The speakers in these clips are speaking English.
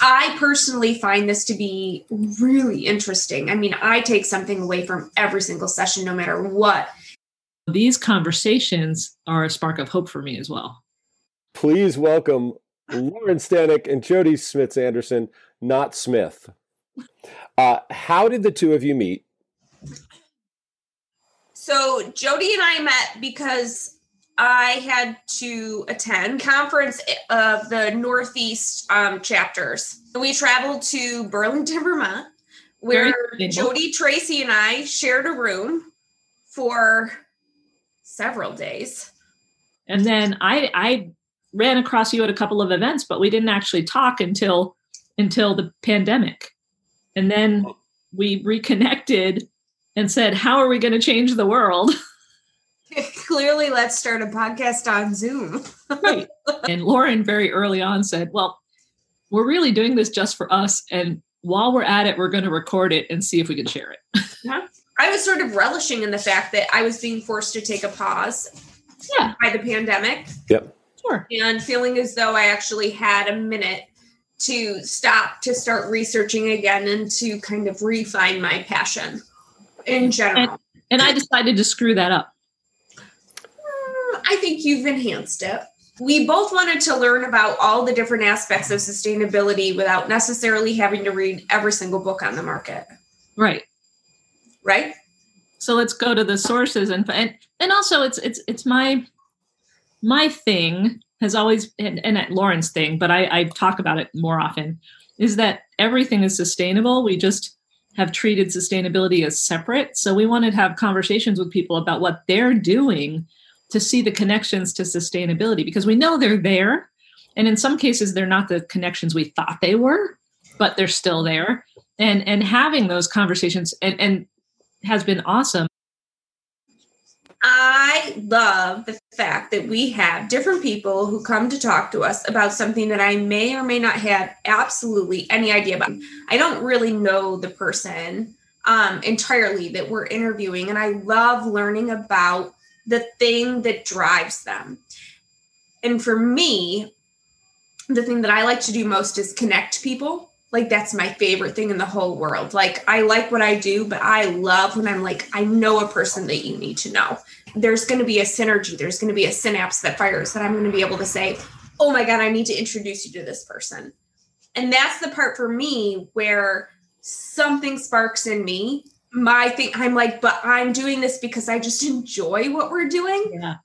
I personally find this to be really interesting. I mean, I take something away from every single session, no matter what. These conversations are a spark of hope for me as well. Please welcome Lauren Staniec and Jodi Smits Anderson, not Smith. Uh, how did the two of you meet? So Jodi and I met because I had to attend conference of the Northeast um, chapters. We traveled to Burlington, Vermont, where Jody Tracy and I shared a room for several days. And then I I ran across you at a couple of events, but we didn't actually talk until until the pandemic. And then we reconnected and said, How are we going to change the world? Clearly, let's start a podcast on Zoom. right. And Lauren very early on said, Well, we're really doing this just for us. And while we're at it, we're going to record it and see if we can share it. yeah. I was sort of relishing in the fact that I was being forced to take a pause yeah. by the pandemic. Yep. Sure. And feeling as though I actually had a minute to stop to start researching again and to kind of refine my passion in general. And, and I decided to screw that up. I think you've enhanced it. We both wanted to learn about all the different aspects of sustainability without necessarily having to read every single book on the market. Right. Right? So let's go to the sources and and, and also it's it's it's my my thing has always and, and at Lauren's thing, but I, I talk about it more often, is that everything is sustainable. We just have treated sustainability as separate. So we wanted to have conversations with people about what they're doing to see the connections to sustainability because we know they're there. And in some cases, they're not the connections we thought they were, but they're still there. And and having those conversations and, and has been awesome. I love the fact that we have different people who come to talk to us about something that I may or may not have absolutely any idea about. I don't really know the person um, entirely that we're interviewing, and I love learning about the thing that drives them. And for me, the thing that I like to do most is connect people like that's my favorite thing in the whole world. Like I like what I do, but I love when I'm like I know a person that you need to know. There's going to be a synergy, there's going to be a synapse that fires that I'm going to be able to say, "Oh my god, I need to introduce you to this person." And that's the part for me where something sparks in me. My thing I'm like, "But I'm doing this because I just enjoy what we're doing." Yeah.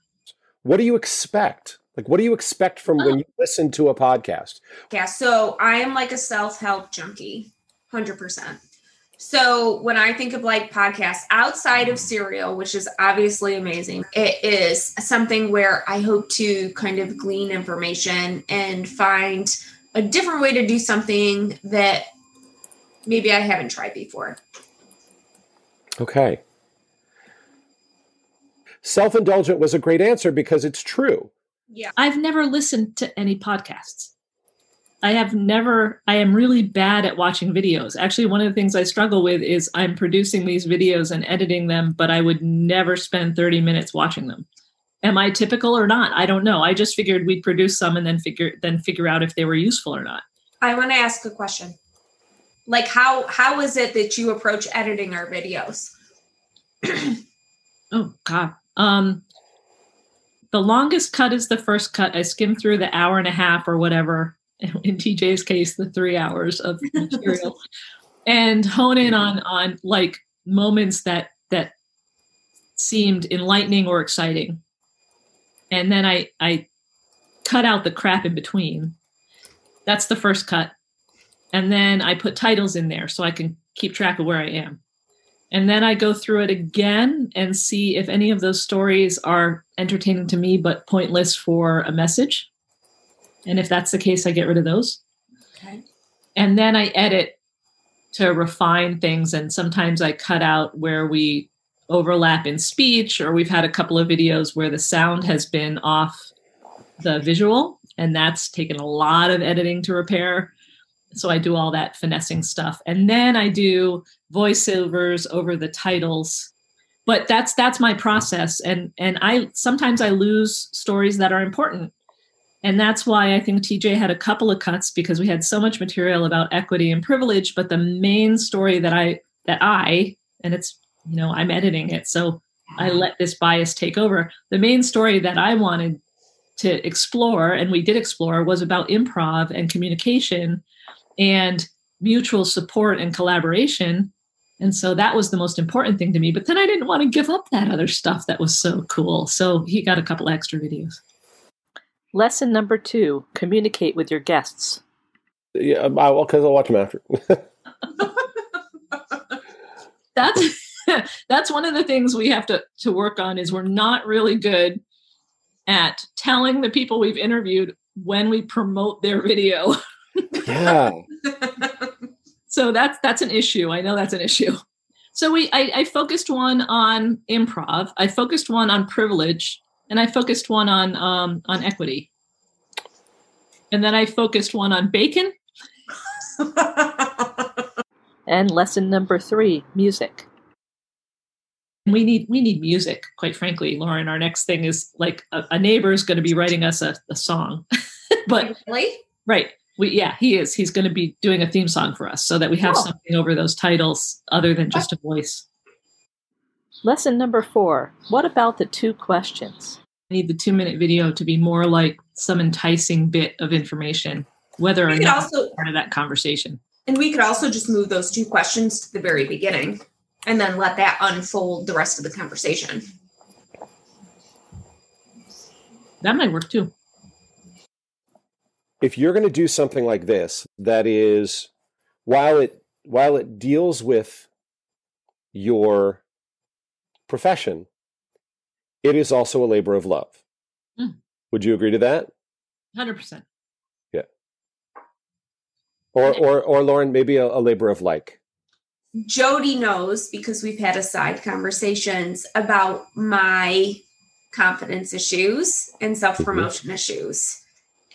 What do you expect? Like, what do you expect from oh. when you listen to a podcast? Yeah, so I am like a self help junkie, 100%. So when I think of like podcasts outside of Serial, which is obviously amazing, it is something where I hope to kind of glean information and find a different way to do something that maybe I haven't tried before. Okay. Self indulgent was a great answer because it's true. Yeah. I've never listened to any podcasts. I have never, I am really bad at watching videos. Actually, one of the things I struggle with is I'm producing these videos and editing them, but I would never spend 30 minutes watching them. Am I typical or not? I don't know. I just figured we'd produce some and then figure then figure out if they were useful or not. I want to ask a question. Like how how is it that you approach editing our videos? oh god. Um the longest cut is the first cut. I skim through the hour and a half or whatever. In TJ's case, the three hours of material, and hone in on on like moments that that seemed enlightening or exciting, and then I I cut out the crap in between. That's the first cut, and then I put titles in there so I can keep track of where I am. And then I go through it again and see if any of those stories are entertaining to me but pointless for a message. And if that's the case, I get rid of those. Okay. And then I edit to refine things. And sometimes I cut out where we overlap in speech, or we've had a couple of videos where the sound has been off the visual. And that's taken a lot of editing to repair. So I do all that finessing stuff. And then I do voiceovers over the titles but that's that's my process and and i sometimes i lose stories that are important And that's why I think TJ had a couple of cuts because we had so much material about equity and privilege. But the main story that I, that I, and it's, you know, I'm editing it. So I let this bias take over. The main story that I wanted to explore, and we did explore, was about improv and communication and mutual support and collaboration. And so that was the most important thing to me. But then I didn't want to give up that other stuff that was so cool. So he got a couple extra videos. Lesson number two communicate with your guests. Yeah, um, well, because I'll watch them after. that's that's one of the things we have to to work on is we're not really good at telling the people we've interviewed when we promote their video. yeah. so that's that's an issue. I know that's an issue. So we I, I focused one on improv, I focused one on privilege, and I focused one on um, on equity. And then I focused one on bacon. and lesson number three, music we need we need music quite frankly lauren our next thing is like a, a neighbor is going to be writing us a, a song but really? right we yeah he is. He's going to be doing a theme song for us so that we have something over those titles other than just a voice. Lesson number four. What about the two questions? I need the two minute video to be more like some enticing bit of information whether or not also, part of that conversation. And we could also just move those two questions to the very beginning and then let that unfold the rest of the conversation. That might work too. If you're going to do something like this, that is, while it while it deals with your profession, it is also a labor of love. Mm. Would you agree to that? Hundred percent. Yeah. Or, or, or Lauren, maybe a, a labor of like. Jodi knows because we've had aside conversations about my confidence issues and self promotion mm-hmm. issues.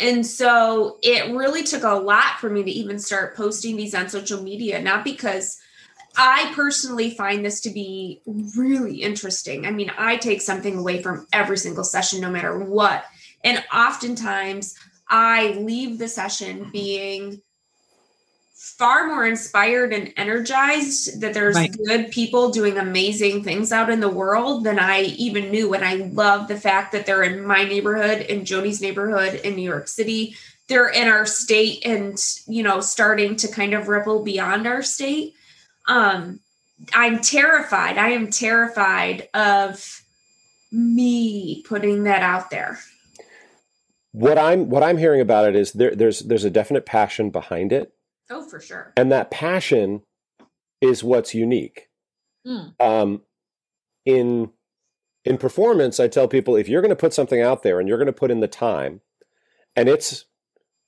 And so it really took a lot for me to even start posting these on social media, not because I personally find this to be really interesting. I mean, I take something away from every single session, no matter what. And oftentimes I leave the session being far more inspired and energized that there's right. good people doing amazing things out in the world than I even knew. And I love the fact that they're in my neighborhood, in Jodi's neighborhood in New York City. They're in our state and, you know, starting to kind of ripple beyond our state. Um, I'm terrified. I am terrified of me putting that out there. What I'm what I'm hearing about it is there, there's there's a definite passion behind it Oh, for sure. And that passion is what's unique. Mm. Um, in in performance, I tell people if you're going to put something out there and you're going to put in the time, and it's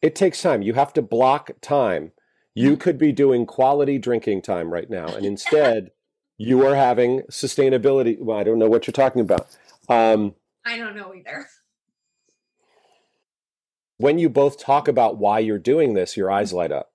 it takes time. You have to block time. You hmm. could be doing quality drinking time right now, and instead, you are having sustainability. Well, I don't know what you're talking about. Um, I don't know either. When you both talk about why you're doing this, your eyes light up.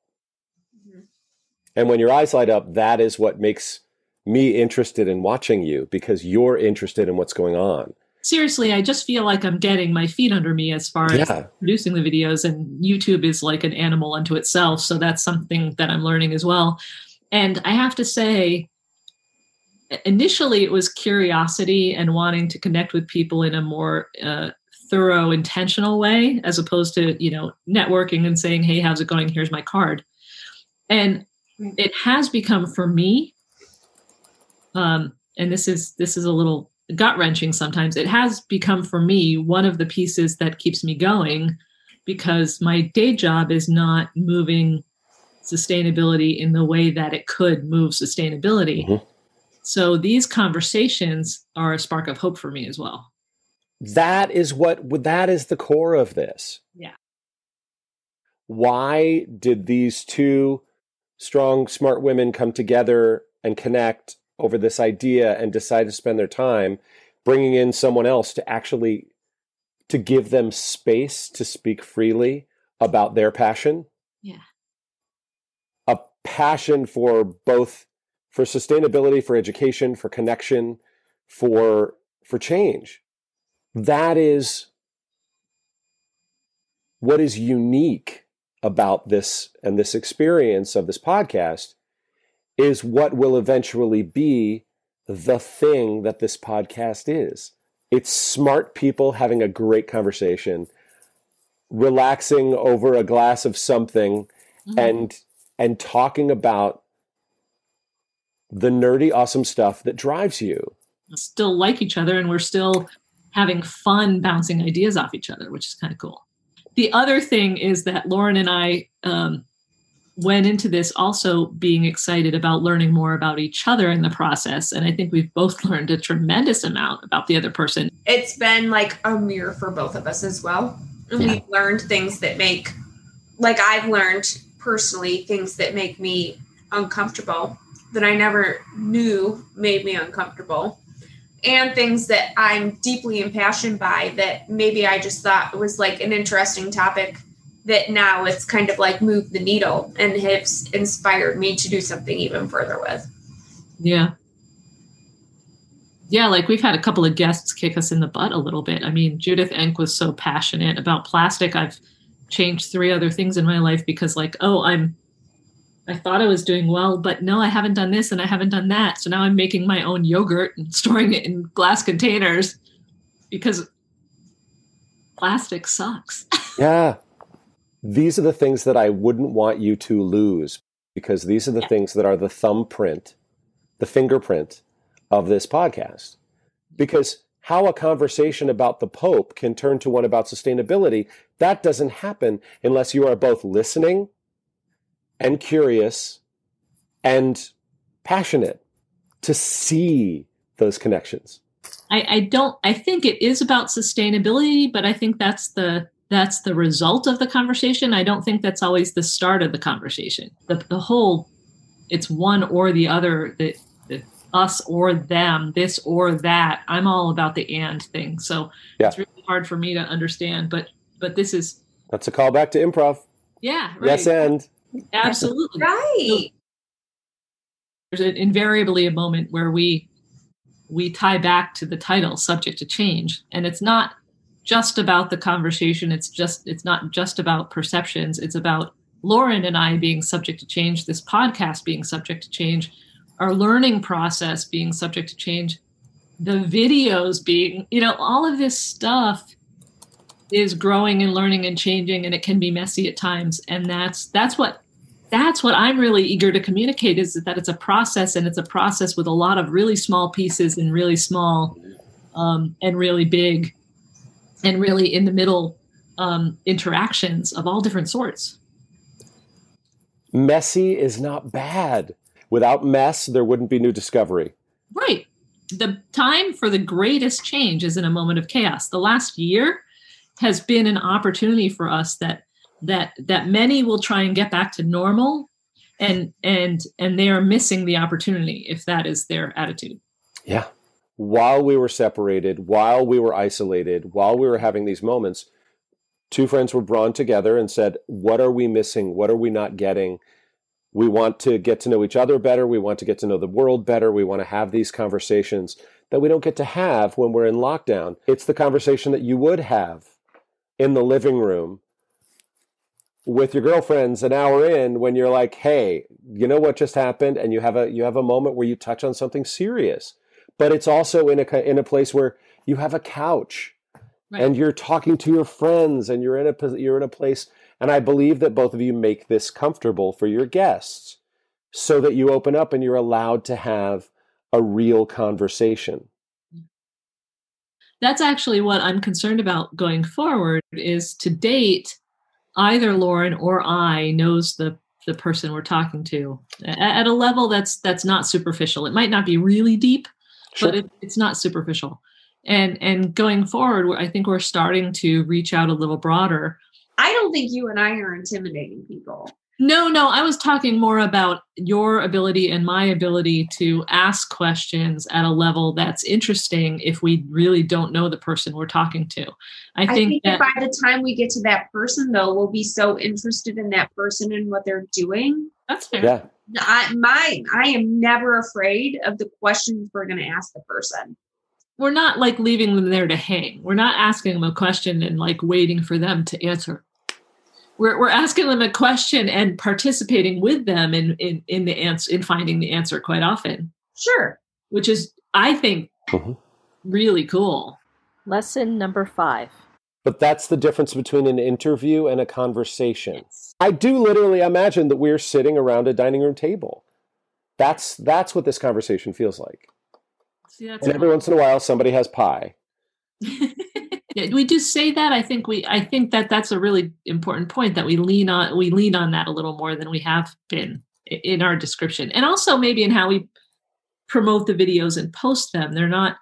And when your eyes light up, that is what makes me interested in watching you because you're interested in what's going on. Seriously, I just feel like I'm getting my feet under me as far yeah. as producing the videos, and YouTube is like an animal unto itself. So that's something that I'm learning as well. And I have to say, initially it was curiosity and wanting to connect with people in a more uh, thorough, intentional way, as opposed to, you know, networking and saying, hey, how's it going? Here's my card. And it has become for me um, and this is this is a little gut wrenching sometimes it has become for me one of the pieces that keeps me going because my day job is not moving sustainability in the way that it could move sustainability. Mm-hmm. so these conversations are a spark of hope for me as well. That is what that is the core of this. Yeah. Why did these two strong, smart women come together and connect over this idea and decide to spend their time bringing in someone else to actually to give them space to speak freely about their passion. Yeah. A passion for both for sustainability for education for connection for for change. That is what is unique about this and this experience of this podcast is what will eventually be the thing that this podcast is. It's smart people having a great conversation, relaxing over a glass of something mm-hmm. and and talking about the nerdy awesome stuff that drives you. Still like each other and we're still having fun bouncing ideas off each other, which is kind of cool. The other thing is that Lauren and I um, went into this also being excited about learning more about each other in the process. And I think we've both learned a tremendous amount about the other person. It's been like a mirror for both of us as well. And yeah. we've learned things that make, like, I've learned personally things that make me uncomfortable that I never knew made me uncomfortable and things that I'm deeply impassioned by that maybe I just thought was like an interesting topic that now it's kind of like moved the needle and has inspired me to do something even further with. Yeah. Yeah, like we've had a couple of guests kick us in the butt a little bit. I mean, Judith Enck was so passionate about plastic. I've changed three other things in my life because, like, oh, I'm I thought I was doing well, but no, I haven't done this and I haven't done that. So now I'm making my own yogurt and storing it in glass containers because plastic sucks. yeah. These are the things that I wouldn't want you to lose because these are the yeah. things that are the thumbprint, the fingerprint of this podcast. Because how a conversation about the Pope can turn to one about sustainability, that doesn't happen unless you are both listening and curious and passionate to see those connections. I, I don't I think it is about sustainability, but I think that's the that's the result of the conversation. I don't think that's always the start of the conversation. The, the whole, it's one or the other, the, the us or them, this or that. I'm all about the and thing. So yeah. it's really hard for me to understand, but but this is that's a callback to improv. Yeah. Right. Yes, and absolutely right. there's an, invariably a moment where we we tie back to the title, subject to change, and it's not just about the conversation. It's just it's not just about perceptions. It's about Lauren and I being subject to change, this podcast being subject to change, our learning process being subject to change, the videos being, you know, all of this stuff is growing and learning and changing and it can be messy at times. And that's that's what that's what i'm really eager to communicate is that it's a process and it's a process with a lot of really small pieces and really small um, and really big and really in the middle um, interactions of all different sorts. Messy is not bad. Without mess there wouldn't be new discovery. Right. The time for the greatest change is in a moment of chaos. The last year has been an opportunity for us that that that many will try and get back to normal and and and they are missing the opportunity if that is their attitude. Yeah. While we were separated while we were isolated while we were having these moments two friends were drawn together and said what are we missing? What are we not getting? We want to get to know each other better. We want to get to know the world better. We want to have these conversations that we don't get to have when we're in lockdown. It's the conversation that you would have in the living room with your girlfriends an hour in when you're like hey you know what just happened? And you have a you have a moment where you touch on something serious. But it's also in a in a place where you have a couch right. and you're talking to your friends and you're in a you're in a place and i believe that both of you make this comfortable for your guests so that you open up and you're allowed to have a real conversation that's actually what I'm concerned about going forward is to date either Lauren or I knows the the person we're talking to at a level that's that's not superficial. It might not be really deep, sure. but it, it's not superficial. And and going forward, I think we're starting to reach out a little broader. I don't think you and I are intimidating people. No, no, I was talking more about your ability and my ability to ask questions at a level that's interesting if we really don't know the person we're talking to. I think, I think that, by the time we get to that person, though, we'll be so interested in that person and what they're doing. That's fair. Yeah. I, my, I am never afraid of the questions we're going to ask the person. We're not like leaving them there to hang. We're not asking them a question and like waiting for them to answer we're, we're asking them a question and participating with them in, in, in the answer, in finding the answer quite often. Sure. Which is, I think, mm-hmm. really cool. Lesson number five. But that's the difference between an interview and a conversation. Yes. I do literally imagine that we're sitting around a dining room table. That's that's what this conversation feels like. See, and every once in a while, somebody has pie. yeah, we do say that. I think we. I think that that's a really important point that we lean on. We lean on that a little more than we have been in our description, and also maybe in how we promote the videos and post them. They're not.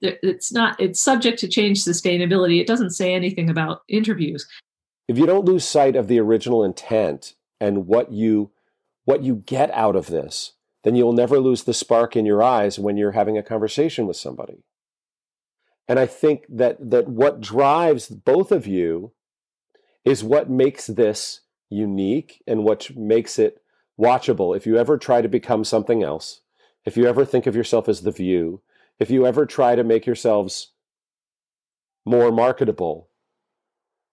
It's not. It's subject to change sustainability. It doesn't say anything about interviews. If you don't lose sight of the original intent and what you what you get out of this, then you'll never lose the spark in your eyes when you're having a conversation with somebody. And I think that that what drives both of you is what makes this unique and what makes it watchable. If you ever try to become something else, if you ever think of yourself as the view, if you ever try to make yourselves more marketable,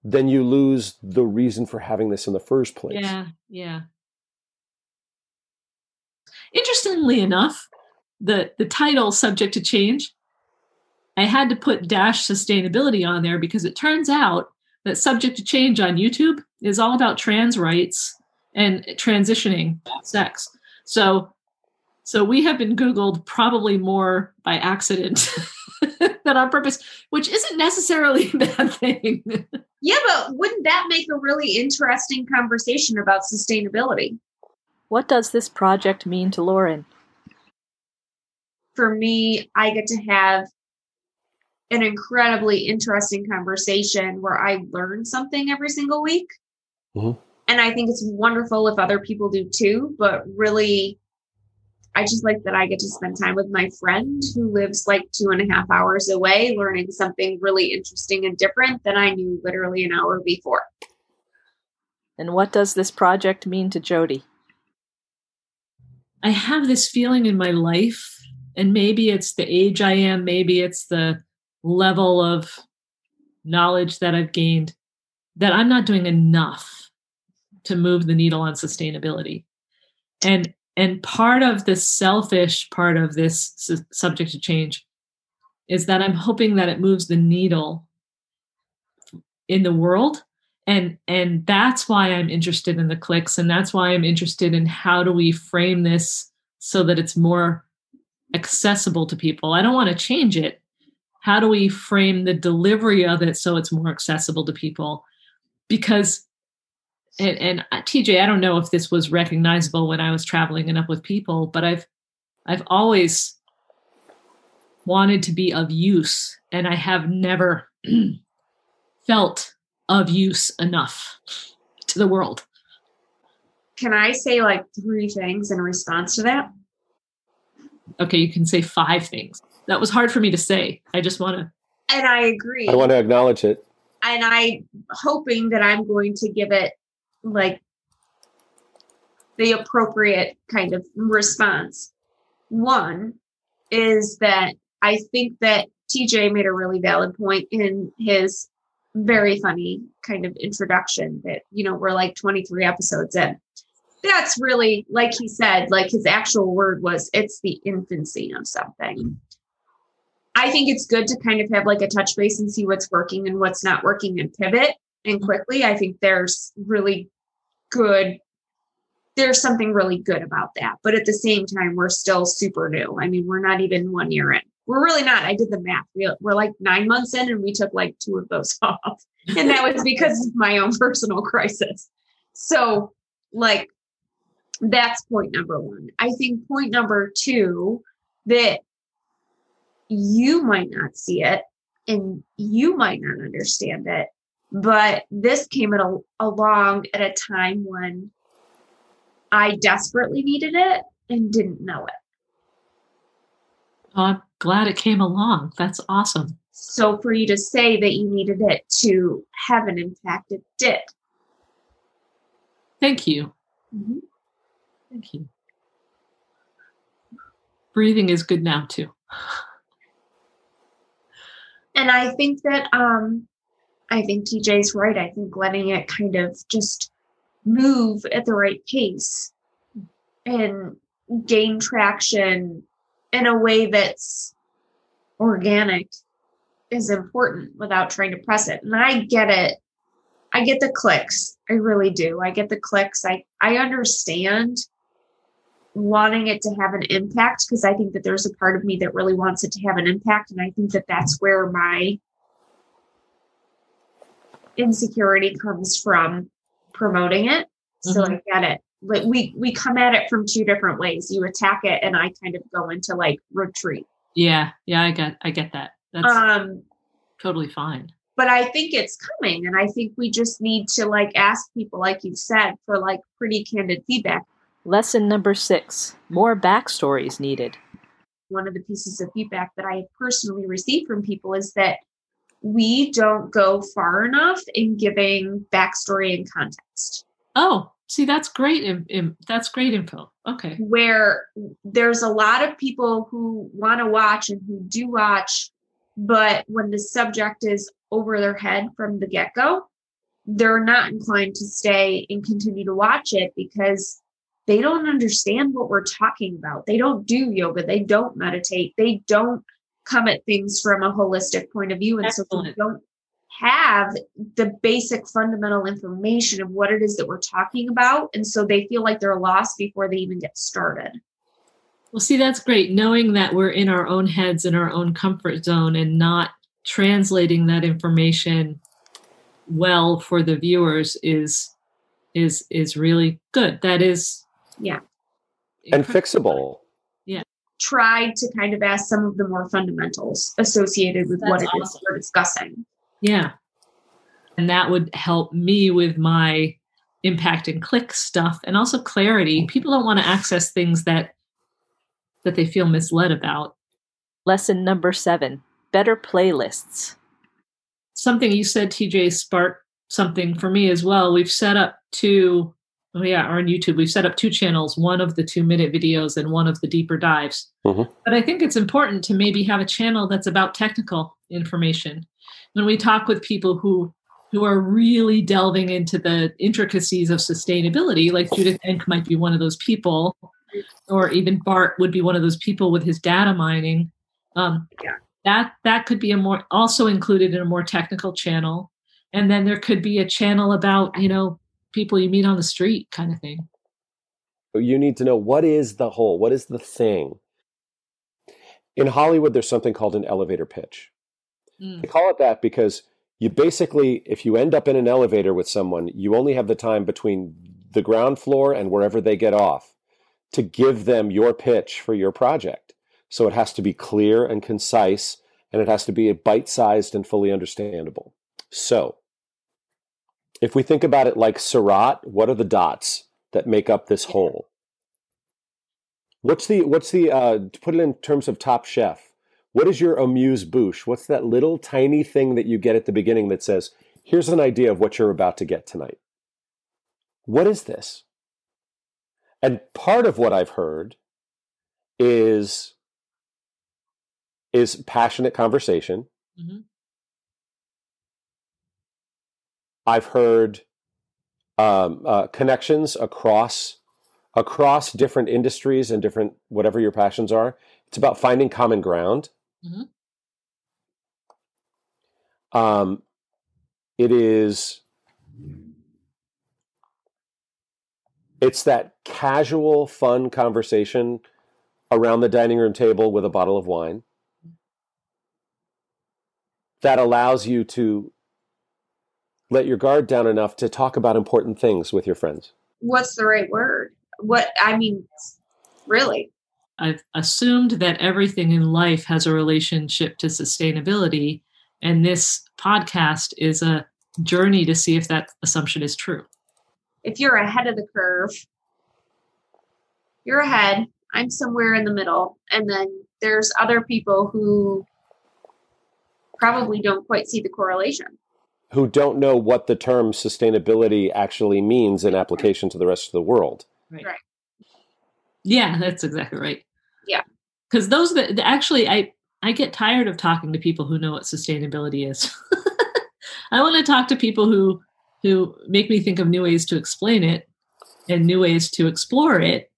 then you lose the reason for having this in the first place. Yeah, yeah. Interestingly enough, the the title subject to change, I had to put dash sustainability on there because it turns out that subject to change on YouTube is all about trans rights and transitioning sex. So so we have been googled probably more by accident than on purpose, which isn't necessarily a bad thing. yeah, but wouldn't that make a really interesting conversation about sustainability? What does this project mean to Lauren? For me, I get to have an incredibly interesting conversation where I learn something every single week. Mm-hmm. And I think it's wonderful if other people do too, but really, I just like that I get to spend time with my friend who lives like two and a half hours away, learning something really interesting and different than I knew literally an hour before. And what does this project mean to Jodi? I have this feeling in my life, and maybe it's the age I am, maybe it's the level of knowledge that I've gained, that I'm not doing enough to move the needle on sustainability. And and part of the selfish part of this su- subject to change is that I'm hoping that it moves the needle in the world and and that's why i'm interested in the clicks and that's why i'm interested in how do we frame this so that it's more accessible to people i don't want to change it how do we frame the delivery of it so it's more accessible to people because and, and uh, tj i don't know if this was recognizable when i was traveling enough with people but i've i've always wanted to be of use and i have never felt of use enough to the world. Can I say like three things in response to that? Okay, you can say five things. That was hard for me to say. I just want to. And I agree. I want to acknowledge it. And I hoping that I'm going to give it like the appropriate kind of response. One is that I think that TJ made a really valid point in his very funny kind of introduction that, you know, we're like 23 episodes in. That's really, like he said, like his actual word was, it's the infancy of something. I think it's good to kind of have like a touch base and see what's working and what's not working and pivot and mm-hmm. quickly. I think there's really good, there's something really good about that. But at the same time, we're still super new. I mean, we're not even one year in. We're really not. I did the math. We're like nine months in and we took like two of those off. And that was because of my own personal crisis. So, like, that's point number one. I think point number two that you might not see it and you might not understand it, but this came at a, along at a time when I desperately needed it and didn't know it. Oh, I'm glad it came along. That's awesome. So for you to say that you needed it to have an impact, it did. Thank you. Mm-hmm. Thank you. Breathing is good now too. And I think that um I think TJ's right. I think letting it kind of just move at the right pace and gain traction in a way that's organic is important without trying to press it. And I get it. I get the clicks. I really do. I get the clicks. I I understand wanting it to have an impact because I think that there's a part of me that really wants it to have an impact and I think that that's where my insecurity comes from promoting it. So mm-hmm. I get it. But we we come at it from two different ways. You attack it and I kind of go into like retreat. Yeah, yeah, I get I get that. That's um totally fine. But I think it's coming and I think we just need to like ask people like you said for like pretty candid feedback. Lesson number 6. More backstories needed. One of the pieces of feedback that I personally received from people is that we don't go far enough in giving backstory and context. Oh, see, that's great. In, in, that's great info. Okay. Where there's a lot of people who want to watch and who do watch, but when the subject is over their head from the get go, they're not inclined to stay and continue to watch it because they don't understand what we're talking about. They don't do yoga, they don't meditate, they don't come at things from a holistic point of view. And Excellent. so they don't have the basic fundamental information of what it is that we're talking about. And so they feel like they're lost before they even get started. Well, see, that's great. Knowing that we're in our own heads, in our own comfort zone, and not translating that information well for the viewers is is is really good. That is yeah. And fixable yeah tried to kind of ask some of the more fundamentals associated with That's what it awesome. is we're discussing. Yeah. And that would help me with my impact and click stuff and also clarity. People don't want to access things that that they feel misled about. Lesson number 7. Better playlists. Something you said TJ sparked something for me as well. We've set up two Oh yeah, or on YouTube we've set up two channels, one of the two minute videos and one of the deeper dives. Mm-hmm. But I think it's important to maybe have a channel that's about technical information. When we talk with people who who are really delving into the intricacies of sustainability, like Judith Enck might be one of those people, or even Bart would be one of those people with his data mining. Um, yeah. That that could be a more also included in a more technical channel, and then there could be a channel about you know people you meet on the street kind of thing. You need to know what is the whole, what is the thing. In Hollywood, there's something called an elevator pitch. Mm. They call it that because you basically, if you end up in an elevator with someone, you only have the time between the ground floor and wherever they get off to give them your pitch for your project. So it has to be clear and concise, and it has to be bite sized and fully understandable. So if we think about it like Seurat, what are the dots that make up this whole? What's the what's the uh, to put it in terms of Top Chef? What is your amuse bouche? What's that little tiny thing that you get at the beginning that says, "Here's an idea of what you're about to get tonight." What is this? And part of what I've heard is is passionate conversation. Mm-hmm. I've heard um, uh, connections across across different industries and different whatever your passions are. It's about finding common ground. Mm-hmm. Um, it is. It's that casual, fun conversation around the dining room table with a bottle of wine that allows you to let your guard down enough to talk about important things with your friends? What's the right word? What I mean, really. I've assumed that everything in life has a relationship to sustainability, and this podcast is a journey to see if that assumption is true. If you're ahead of the curve, you're ahead. I'm somewhere in the middle. And then there's other people who probably don't quite see the correlation who don't know what the term sustainability actually means in application to the rest of the world. Right. right. Yeah, that's exactly right. Yeah. Because those that actually, I I get tired of talking to people who know what sustainability is. I want to talk to people who who make me think of new ways to explain it and new ways to explore it.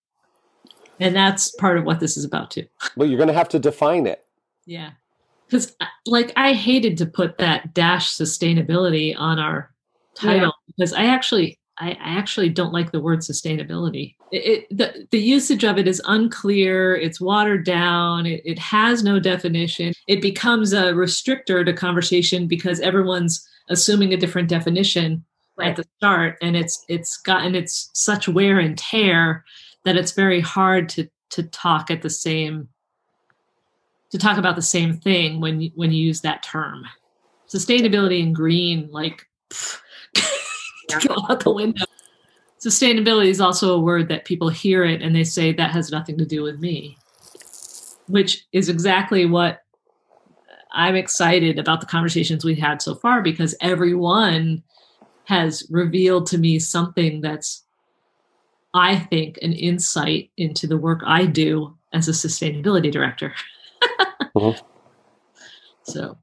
And that's part of what this is about too. Well, you're going to have to define it. Yeah. Cuz like I hated to put that dash sustainability on our title yeah. because I actually I, I, actually don't like the word sustainability. It, it, the, the usage of it is unclear, it's watered down, it, it has no definition. It becomes a restrictor to conversation because everyone's assuming a different definition right. at the start and it's it's gotten it's such wear and tear that it's very hard to to talk at the same to talk about the same thing when you, when you use that term sustainability and green like go out the window sustainability is also a word that people hear it and they say that has nothing to do with me which is exactly what i'm excited about the conversations we've had so far because everyone has revealed to me something that's, I think, an insight into the work I do as a sustainability director. uh-huh. So,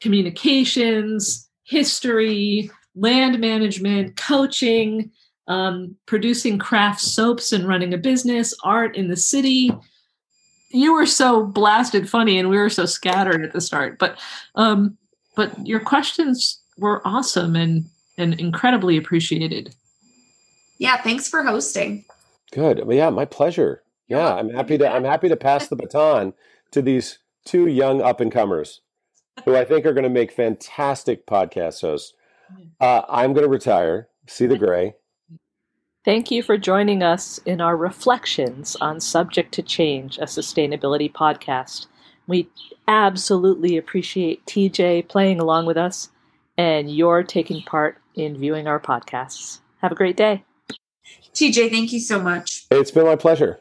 communications, history, land management, coaching, um, producing craft soaps and running a business, art in the city. You were so blasted funny, and we were so scattered at the start. But, um, but your questions were awesome, and and incredibly appreciated. Yeah, thanks for hosting. Good. Yeah, my pleasure. Yeah, I'm happy to I'm happy to pass the baton to these two young up and comers who I think are going to make fantastic podcast hosts. Uh, I'm going to retire. See the gray. Thank you for joining us in our reflections on Subject to Change, a sustainability podcast. We absolutely appreciate TJ playing along with us and your taking part in viewing our podcasts. Have a great day. TJ, thank you so much. It's been my pleasure.